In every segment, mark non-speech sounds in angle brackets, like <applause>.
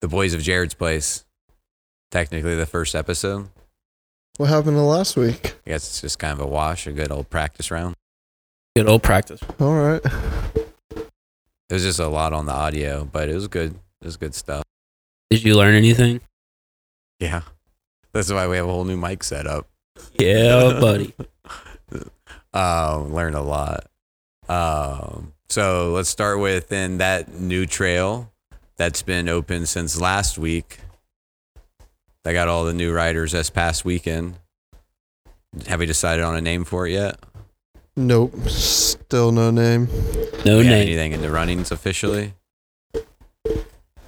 the boys of Jarrod's place. Technically, the first episode. What happened to last week? I guess it's just kind of a wash, a good old practice round. Good old practice. All right. It was just a lot on the audio, but it was good. It was good stuff. Did you learn anything? Yeah, that's why we have a whole new mic setup. Yeah, <laughs> buddy. um, learned a lot. Um, so let's start with in that new trail that's been open since last week. I got all the new riders this past weekend. Have we decided on a name for it yet? Nope. Still no name. No We name. anything in the runnings officially?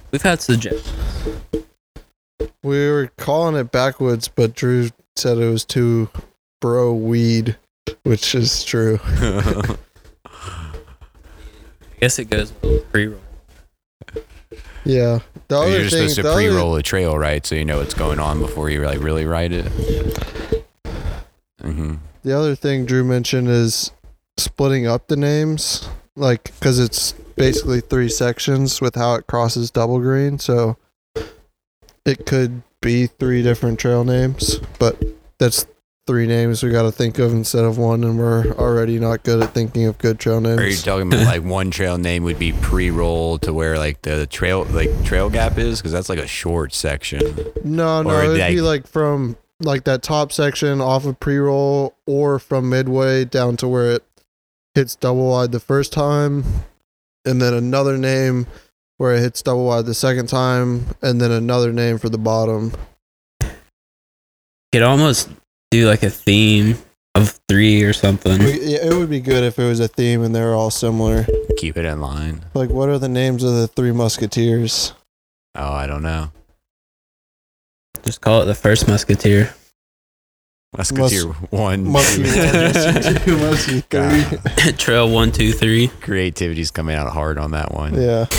We've had suggestions. We were calling it backwoods, but Drew said it was too bro weed, which is true. <laughs> I guess it goes with pre-roll. Yeah. The other You're thing, supposed to the pre-roll a trail, right? So you know what's going on before you like really ride it. hmm The other thing Drew mentioned is splitting up the names, like because it's basically three sections with how it crosses double green. So it could be three different trail names, but that's three names we got to think of instead of one, and we're already not good at thinking of good trail names. Are you talking about like one trail name would be pre-roll to where like the trail like trail gap is because that's like a short section. No, no, or it'd like- be like from like that top section off of pre roll or from midway down to where it hits double wide the first time, and then another name where it hits double wide the second time, and then another name for the bottom. Could almost do like a theme of three or something. Yeah, it would be good if it was a theme and they were all similar. Keep it in line. Like, what are the names of the three musketeers? Oh, I don't know. Just call it the first musketeer. Musketeer one. Musky two. one, musky two, musky three. <laughs> <laughs> Trail one, two, three. creativity's coming out hard on that one. Yeah. <laughs>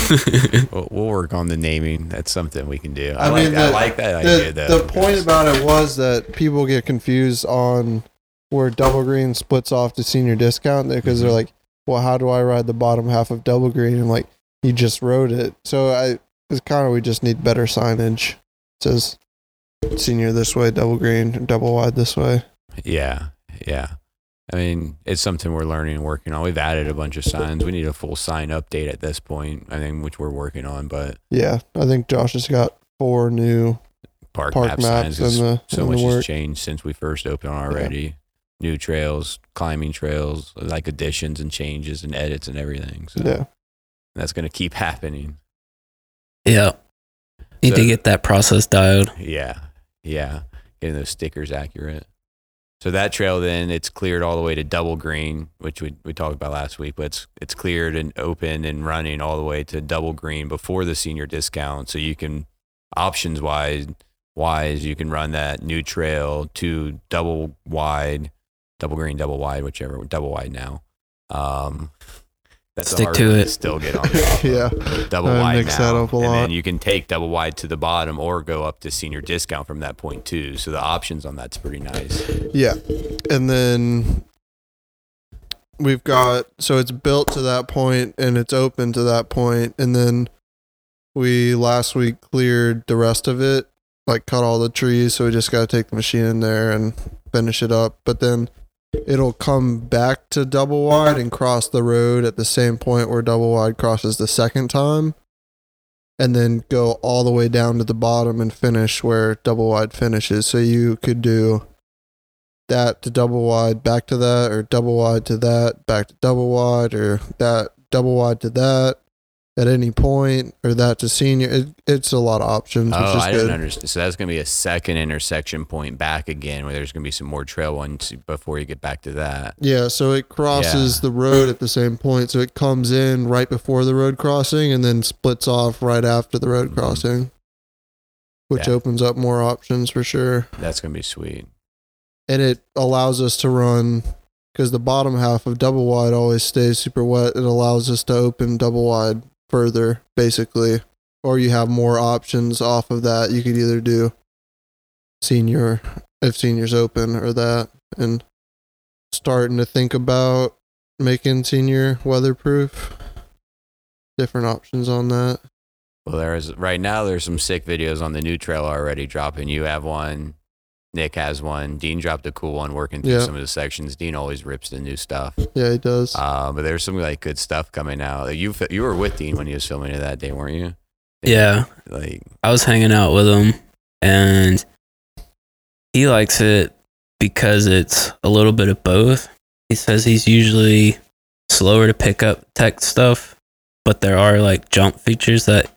We'll, we'll work on the naming. That's something we can do. I, I like, mean, I like that idea the, though. the point about it was that people get confused on where double green splits off to senior discount because they're Mhm. like, well, how do I ride the bottom half of double green? And like, you just rode it. So I, it's kind of, we just need better signage. It says senior this way, double green, double wide this way. Yeah, yeah. I mean, it's something we're learning and working on. We've added a bunch of signs. We need a full sign update at this point, I think, which we're working on. But Yeah. I think Josh has got four new park, park map maps signs, in 'cause the, so in much the has changed since we first opened already. New trails, climbing trails, like additions and changes and edits and everything. So Yeah. that's going to keep <laughs> happening. yeah. Need So- to get that process dialed. Yeah, yeah. Getting those stickers accurate. So that trail then it's cleared all the way to double green, which we we talked about last week, but it's it's cleared and open and running all the way to double green before the senior discount. So you can options wise wise you can run that new trail to double wide, double green, double wide, whichever double wide now. Um that's Stick hard to it. still get on top <laughs> Yeah. double I wide mix now, that up a and lot. then you can take double wide to the bottom or go up to senior discount from that point too. So the options on that's pretty nice. Yeah. And then we've got so it's built to that point and it's open to that point and then we last week cleared the rest of it, like cut all the trees, so we just got to take the machine in there and finish it up. But then it'll come back to double wide and cross the road at the same point where double wide crosses the second time. And then go all the way down to the bottom and finish where double wide finishes. So you could do that to double wide back to that or double wide to that back to double wide or that double wide to that at any point or that to senior it, it's a lot of options which Oh, is I good didn't understand. So that's going to be a second intersection point back again, where there's going to be some more trail ones before you get back to that. yeah so it crosses Yeah. the road at the same point so it comes in right before the road crossing and then splits off right after the road Mhm. crossing which Yeah. opens up more options for sure That's going to be sweet. and it allows us to run because the bottom half of double wide always stays super wet. It allows us to open double wide further, basically, or you have more options off of that. You could either do senior if seniors open or that, and starting to think about making senior weatherproof. Different options on that. Well, there's right now. There's some sick videos on the new trail already dropping. You have one. Nick has one. Dean dropped a cool one working through Yeah. some of the sections. Dean always rips the new stuff. Yeah, he does. Uh, but there's some like good stuff coming out. You you were with Dean when he was filming it that day, weren't you? Yeah, Like I was hanging out with him, and he likes it because it's a little bit of both. He says he's usually slower to pick up tech stuff, but there are like jump features that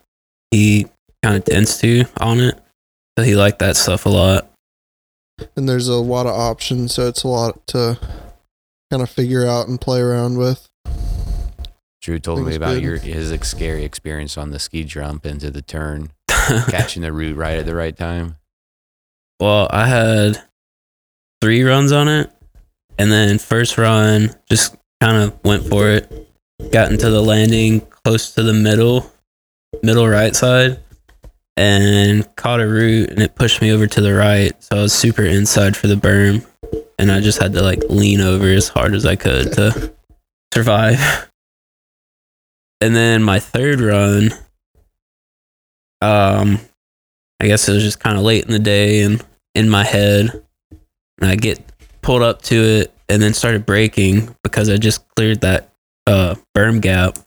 he kind of tends to on it. So he liked that stuff a lot. And there's a lot of options, so it's a lot to kind of figure out and play around with. Drew told Think me about good. your his ex- scary experience on the ski jump into the turn, <laughs> catching the root right at the right time. Well, I had three runs on it, and then first run just kind of went for it. Got into the landing close to the middle, middle right side, and caught a root, and it pushed me over to the right. So I was super inside for the berm, and I just had to like lean over as hard as I could to survive. <laughs> And then my third run, um, I guess it was just kind of late in the day and in my head. And I get pulled up to it and then started braking because I just cleared that uh, berm gap.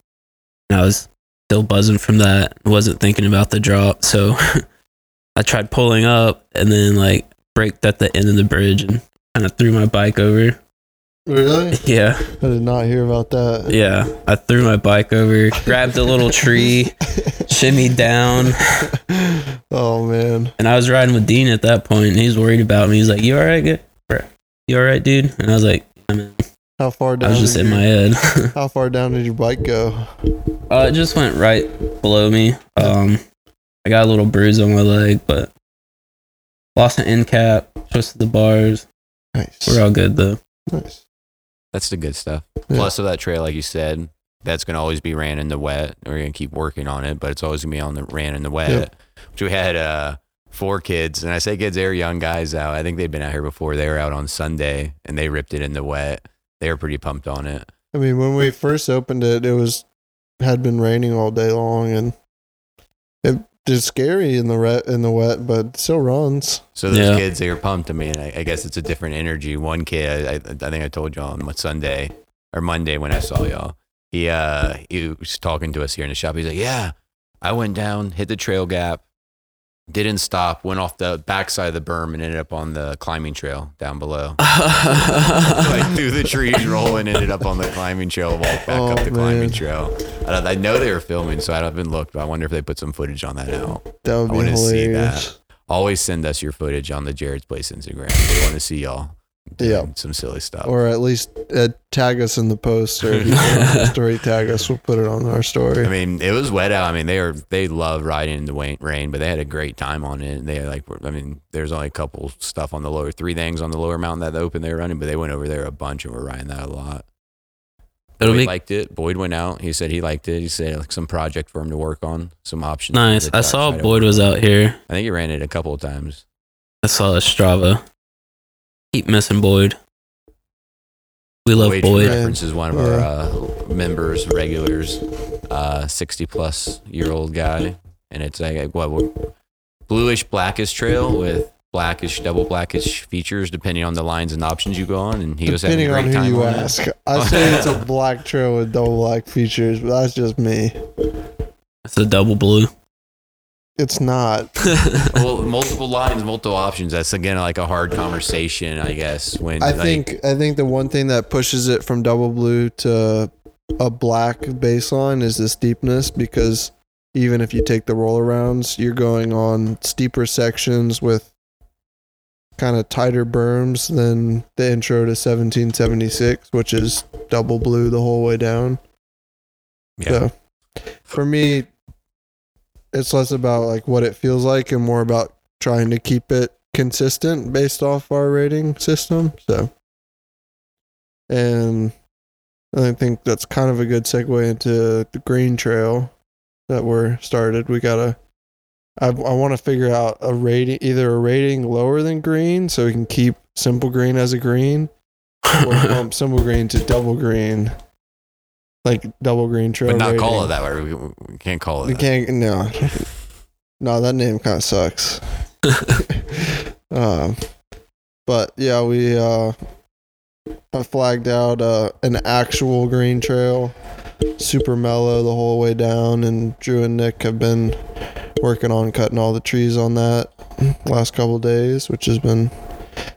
And I was still buzzing from that. Wasn't thinking about the drop. So <laughs> I tried pulling up and then like braked at the end of the bridge and kind of threw my bike over. Really? <laughs> Yeah. I did not hear about that. Yeah. I threw my bike over, grabbed a little tree, <laughs> shimmied down. oh man. And I was riding with Dean at that point, and he's worried about me. He's like, "You all right, good? You all right, dude?" And I was like, "I mean, How far down? I was just in your- my head." How far down did your bike go? Uh, it just went right below me. Um, I got a little bruise on my leg, but lost an end cap, twisted the bars. Nice. We're all good though. nice. That's the good stuff. Yeah. Plus of that trail, like you said, that's gonna always be ran in the wet. We're gonna keep working on it, but it's always gonna be on the ran in the wet. Yep. Which we had uh four kids, and I say kids, they're young guys out. I think they've been out here before. They were out on Sunday and they ripped it in the wet. They were pretty pumped on it. I mean, when we first opened it, it was had been raining all day long, and it is scary in the re- in the wet, but still runs. So those Yeah. kids, they were pumped. I mean, I, I guess it's a different energy. One kid, I, I, I think I told y'all on Sunday or Monday when I saw y'all. He uh he was talking to us here in the shop. He's like, "Yeah, I went down, hit the trail gap, didn't stop, went off the backside of the berm, and ended up on the climbing trail down below. <laughs> like through the trees, rolling, ended up on the climbing trail, walked back Oh, up the climbing trail. I, I know they were filming, so I haven't looked, but I wonder if they put some footage on that out. That would I be wanna see that. Always send us your footage on the Jarrod's Place Instagram. We want to see y'all. Doing Yeah. Some silly stuff. Or at least uh, tag us in the post, or if you put it on the <laughs> story, tag us. We'll put it on our story. I mean, it was wet out. I mean, they were they love riding in the rain, but they had a great time on it. And They had like, I mean, there's only a couple stuff on the lower three things on the lower mountain that open they were running, but they went over there a bunch and were riding that a lot. It'll Boyd be liked it. Boyd went out. He said he liked it. He said like some project for him to work on, some options. nice. I saw Boyd was out here. I think he ran it a couple of times. I saw his Strava. Keep missing Boyd. We love Wage Boyd. Reference is one of our uh, members, regulars, uh, 60 plus year old guy. And it's like, what, what, bluish blackish trail with blackish, double blackish features, depending on the lines and options you go on. And he was having a Depending great on who time you on it. ask, I say it's a <laughs> black trail with double black features, but that's just me. It's a double blue. It's not. <laughs> well, <laughs> multiple lines, multiple options. That's again like a hard conversation, I guess. When I like, think I think the one thing that pushes it from double blue to a black baseline is the steepness because even if you take the roll arounds, you're going on steeper sections with kind of tighter berms than the intro to 1776, which is double blue the whole way down. yeah, So for me, it's less about like what it feels like and more about trying to keep it consistent based off our rating system. So, and I think that's kind of a good segue into the green trail that we're started. We gotta. I, I want to figure out a rating, either a rating lower than green, so we can keep simple green as a green, or <laughs> bump simple green to double green like double green trail. but not rating. call it that way. We, we can't call it. We that. can't. No, <laughs> no, that name kind of sucks. <laughs> um, but yeah, we uh, I flagged out uh, an actual green trail, super mellow the whole way down, and Drew and Nick have been working on cutting all the trees on that last couple days, which has been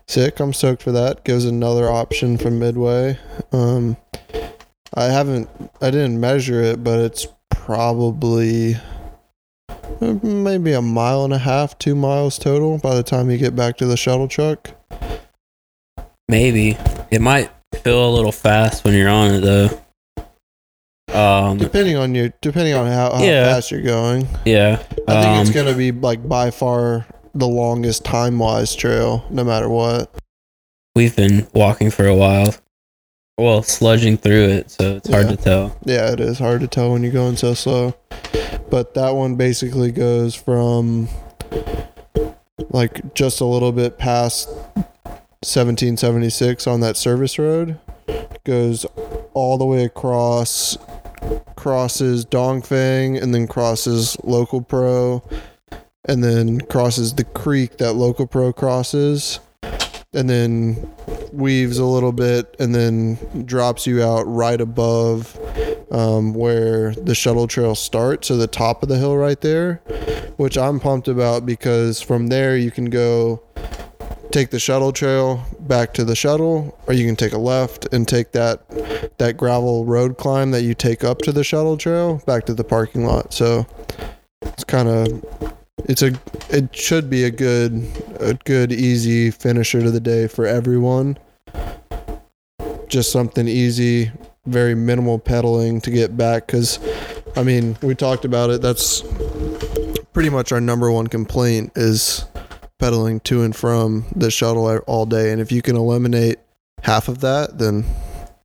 sick. I'm stoked for that. Gives another option from Midway. Um, I haven't, I didn't measure it, but it's probably maybe a mile and a half, two miles total by the time you get back to the shuttle truck. Maybe it might feel a little fast when you're on it though. Um, Depending on your, depending on how, how Yeah. fast you're going, yeah. I think um, it's gonna be like by far the longest time wise trail, no matter what. we've been walking for a while. Well, sludging through it, so it's hard Yeah. to tell. Yeah, it is hard to tell when you're going so slow. But that one basically goes from like just a little bit past 1776 on that service road, goes all the way across, crosses Dongfang, and then crosses Local Pro, and then crosses the creek that Local Pro crosses, and then weaves a little bit, and then drops you out right above um, where the shuttle trail starts, so the top of the hill right there, which I'm pumped about because from there you can go take the shuttle trail back to the shuttle, or you can take a left and take that that gravel road climb that you take up to the shuttle trail back to the parking lot. So it's kind of it's a it should be a good a good easy finisher to the day for everyone. Just something easy, very minimal pedaling to get back because I mean we talked about it. That's pretty much our number one complaint is pedaling to and from the shuttle all day. And if you can eliminate half of that, then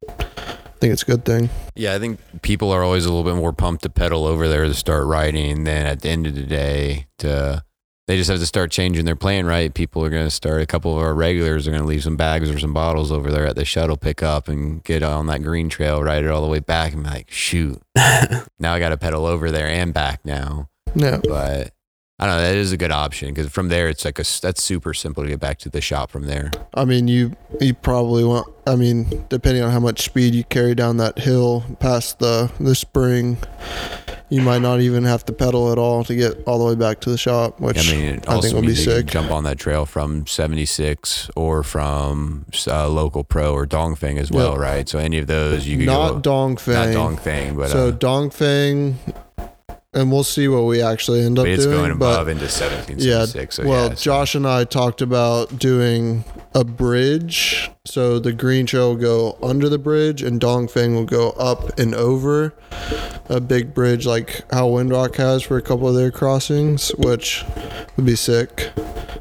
I think it's a good thing. Yeah, I think people are always a little bit more pumped to pedal over there to start riding than at the end of the day to they just have to start changing their plan, right? People are going to start a couple of our regulars are going to leave some bags or some bottles over there at the shuttle pickup and get on that green trail, ride it all the way back and be like, shoot, <laughs> now I got to pedal over there and back now. No, But I don't know, that is a good option because from there it's like a that's super simple to get back to the shop from there. I mean, you you probably want. I mean, depending on how much speed you carry down that hill past the the spring, you might not even have to pedal at all to get all the way back to the shop. Which I mean, I think will be means you can sick. jump on that trail from 76 or from uh, local pro or Dongfeng as well, Yep. right? So any of those you could not go, Dongfang. not Dongfeng, but, so uh, Dongfang, and we'll see what we actually end up but it's doing. going but above into 1776. so well, yeah, so- Josh and I talked about doing a bridge. So the green trail will go under the bridge, and Dongfeng will go up and over a big bridge like how Windrock has for a couple of their crossings, which would be sick.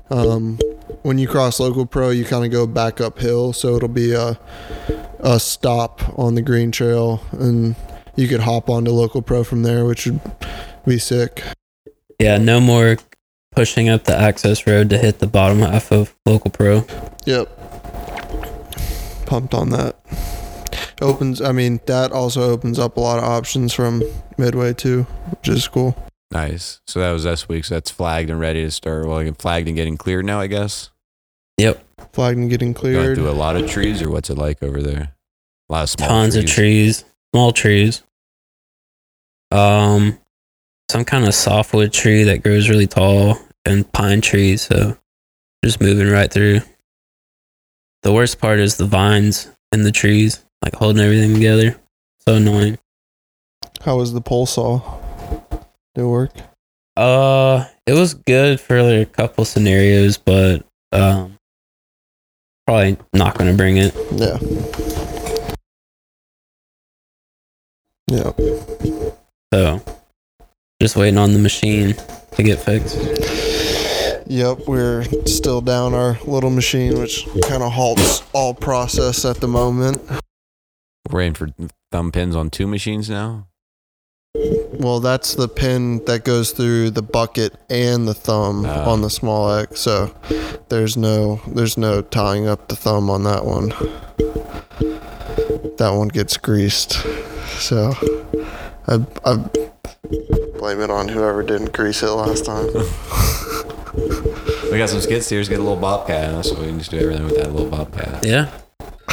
Um, when you cross local pro, you kind of go back uphill, so it'll be a a stop on the green trail, and you could hop onto local pro from there, which would be sick. Yeah, no more pushing up the access road to hit the bottom half of local pro. Yep. Pumped on that. Opens, I mean, that also opens up a lot of options from Midway too, which is cool. nice. So that was this week. So that's flagged and ready to start. Well, like, flagged and getting cleared now, I guess. Yep, Flagged and getting Going cleared. through a lot of trees, or what's it like over there? A lot of small tons trees. of trees, small trees. Um, some kind of softwood tree that grows really tall, and pine trees. So just moving right through. The worst part is the vines in the trees, like holding everything together. So annoying. How was the pole saw? Did it work? Uh, it was good for like a couple scenarios, but um, probably not going to bring it. Yeah. Yeah. So just waiting on the machine to get fixed. Yep, we're still down our little machine, which kind of halts all process at the moment. We're waiting for thumb pins on two machines now. Well, that's the pin that goes through the bucket and the thumb Oh. on the small X. So there's no there's no tying up the thumb on that one. That one gets greased. So I, I blame it on whoever didn't grease it last time. <laughs> We got some skid steers, get a little bobcat, so we can just do everything with that little bobcat. Yeah. <laughs>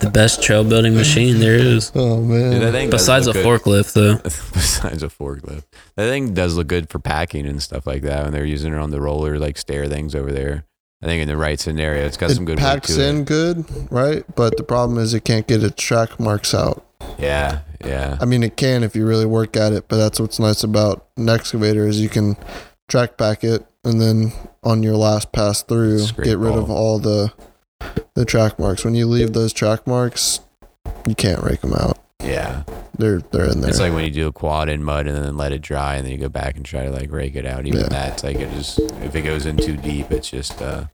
the best trail building machine there is. Oh Dude, that man. thing Besides a good- forklift, though. <laughs> Besides a forklift, that thing does look good for packing and stuff like that. When they're using it on the roller, like stair things over there. I think in the right scenario, it's got some good weight packs to in it. good, right? But the problem is it can't get its track marks out. Yeah, yeah, I mean, it can if you really work at it, but that's what's nice about an excavator is you can track back it and then on your last pass through, Scrape get rid of all. the the track marks. When you leave those track marks, you can't rake them out. yeah. They're they're in there. It's like when you do a quad in mud and then let it dry, and then you go back and try to like rake it out. Even Yeah. that's like it just if it goes in too deep, it's just uh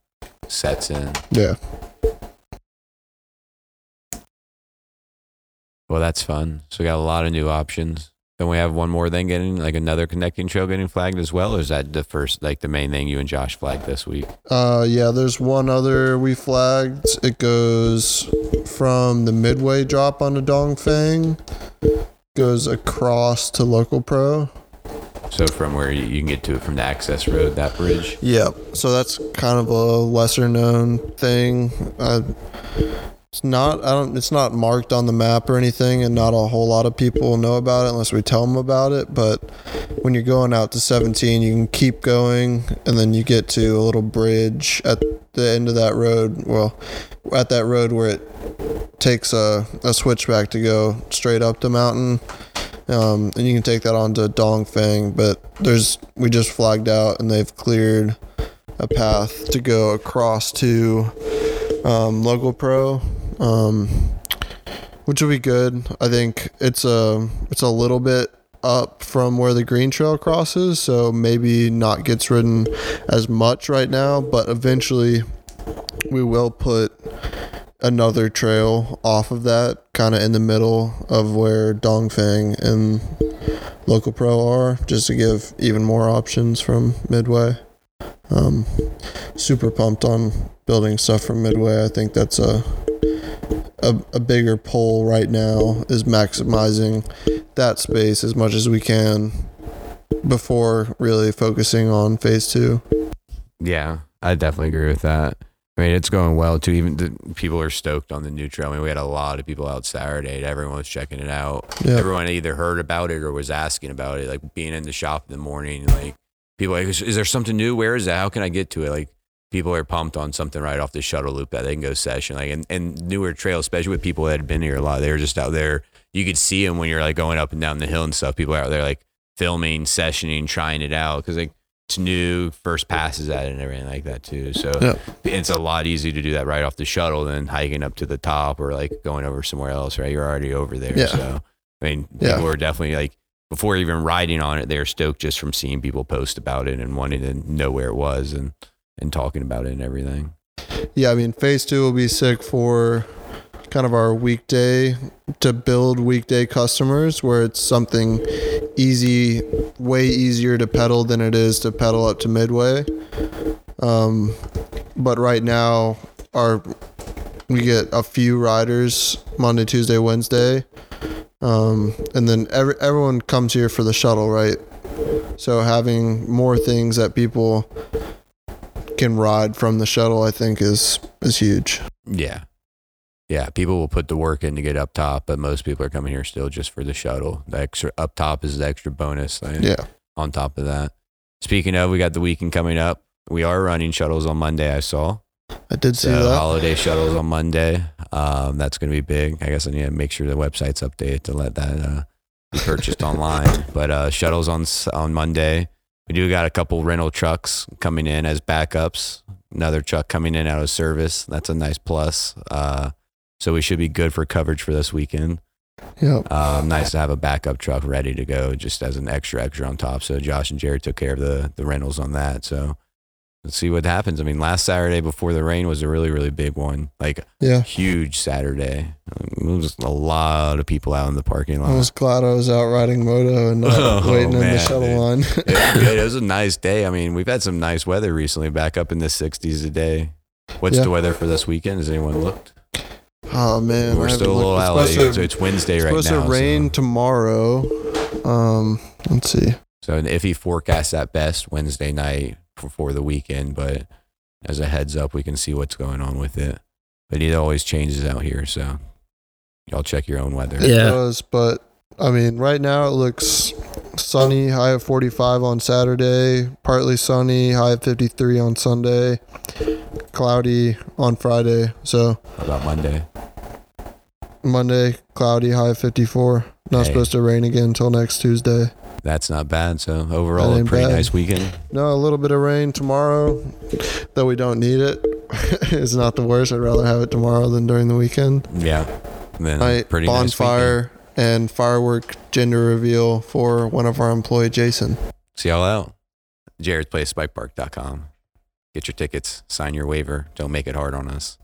sets in. yeah. Well, that's fun. So we got a lot of new options. Then we have one more thing getting like another connecting trail getting flagged as well. Or is that the first like the main thing you and Josh flagged this week? Uh, yeah, there's one other we flagged. It goes from the midway drop on the Dongfang, goes across to Local Pro. So from where you, you can get to it from the access road, that bridge. Yep. So that's kind of a lesser known thing. Uh, it's not. I don't. It's not marked on the map or anything, and not a whole lot of people know about it unless we tell them about it. But when you're going out to 17, you can keep going, and then you get to a little bridge at the end of that road. Well, at that road where it takes a, a switchback to go straight up the mountain. Um, and you can take that onto Dongfeng, but there's we just flagged out and they've cleared a path to go across to um, Local Pro, um, which will be good. I think it's a it's a little bit up from where the Green Trail crosses, so maybe not gets ridden as much right now, but eventually we will put another trail off of that, kind of in the middle of where Dongfang and Local Pro are, just to give even more options from Midway. Um, super pumped on building stuff from Midway. I think that's a, a a bigger pull right now is maximizing that space as much as we can before really focusing on phase two. Yeah, I definitely agree with that. I mean, it's going well too. Even the people are stoked on the new trail. I mean, we had a lot of people out Saturday. Everyone was checking it out. Yeah. Everyone either heard about it or was asking about it. Like being in the shop in the morning, like people like, is, is there something new? Where is that? How can I get to it? Like people are pumped on something right off the shuttle loop that they can go session. Like and, and newer trails, especially with people that had been here a lot. They were just out there. You could see them when you're like going up and down the hill and stuff. People are out there like filming, sessioning, trying it out because like it's new, first passes at it and everything like that too. So Yeah. it's a lot easier to do that right off the shuttle than hiking up to the top or like going over somewhere else, right? You're already over there. Yeah. So I mean, Yeah. people are definitely like before even riding on it, they're stoked just from seeing people post about it and wanting to know where it was and and talking about it and everything. yeah, I mean, phase two will be sick for kind of our weekday to build weekday customers where it's something easy, way easier to pedal than it is to pedal up to midway. Um, but right now, our we get a few riders Monday, Tuesday, Wednesday, um, and then every, everyone comes here for the shuttle, right? So having more things that people can ride from the shuttle, I think is is huge. Yeah. Yeah, people will put the work in to get up top, but most people are coming here still just for the shuttle. The extra up top is the extra bonus. Like, Yeah, on top of that. Speaking of, we got the weekend coming up. We are running shuttles on Monday, I saw. I did see So that. holiday shuttles on Monday. Um, that's going to be big. I guess I need to make sure the website's updated to let that uh, be purchased <laughs> online. But uh, shuttles on on Monday. We do got a couple rental trucks coming in as backups. Another truck coming in out of service. That's a nice plus. Uh, so we should be good for coverage for this weekend. Yep. Um, nice to have a backup truck ready to go, just as an extra extra on top. So Josh and Jarrod took care of the the rentals on that. So let's see what happens. I mean, last Saturday before the rain was a really really big one, like Yeah. huge Saturday. It was a lot of people out in the parking lot. I was glad I was out riding moto and not <laughs> Oh, waiting in the shuttle line. it, was. <laughs> It was a nice day. I mean, we've had some nice weather recently, back up in the 60s a day. What's Yeah. the weather for this weekend? Has anyone looked? Oh man, We're haven't still a little It's LA, supposed to- so it's Wednesday it's right supposed now. to rain So, tomorrow. Um, let's see. so an iffy forecast at best Wednesday night before the weekend, but as a heads up, we can see what's going on with it. But it always changes out here, so y'all check your own weather. It Yeah. does, but I mean, right now it looks sunny, high of 45 on Saturday, partly sunny, high of 53 on Sunday, cloudy on Friday. So How about Monday? Monday, cloudy, high of 54. Not Hey. supposed to rain again until next Tuesday. That's not bad. So overall, a pretty bad. nice weekend. No, a little bit of rain tomorrow, though we don't need it. <laughs> it's not the worst. I'd rather have it tomorrow than during the weekend. Yeah. Then Night, pretty nice bonfire, and firework gender reveal for one of our employee, Jason. See y'all out. Jarrod's Place, bikepark.com. Get your tickets, sign your waiver. Don't make it hard on us.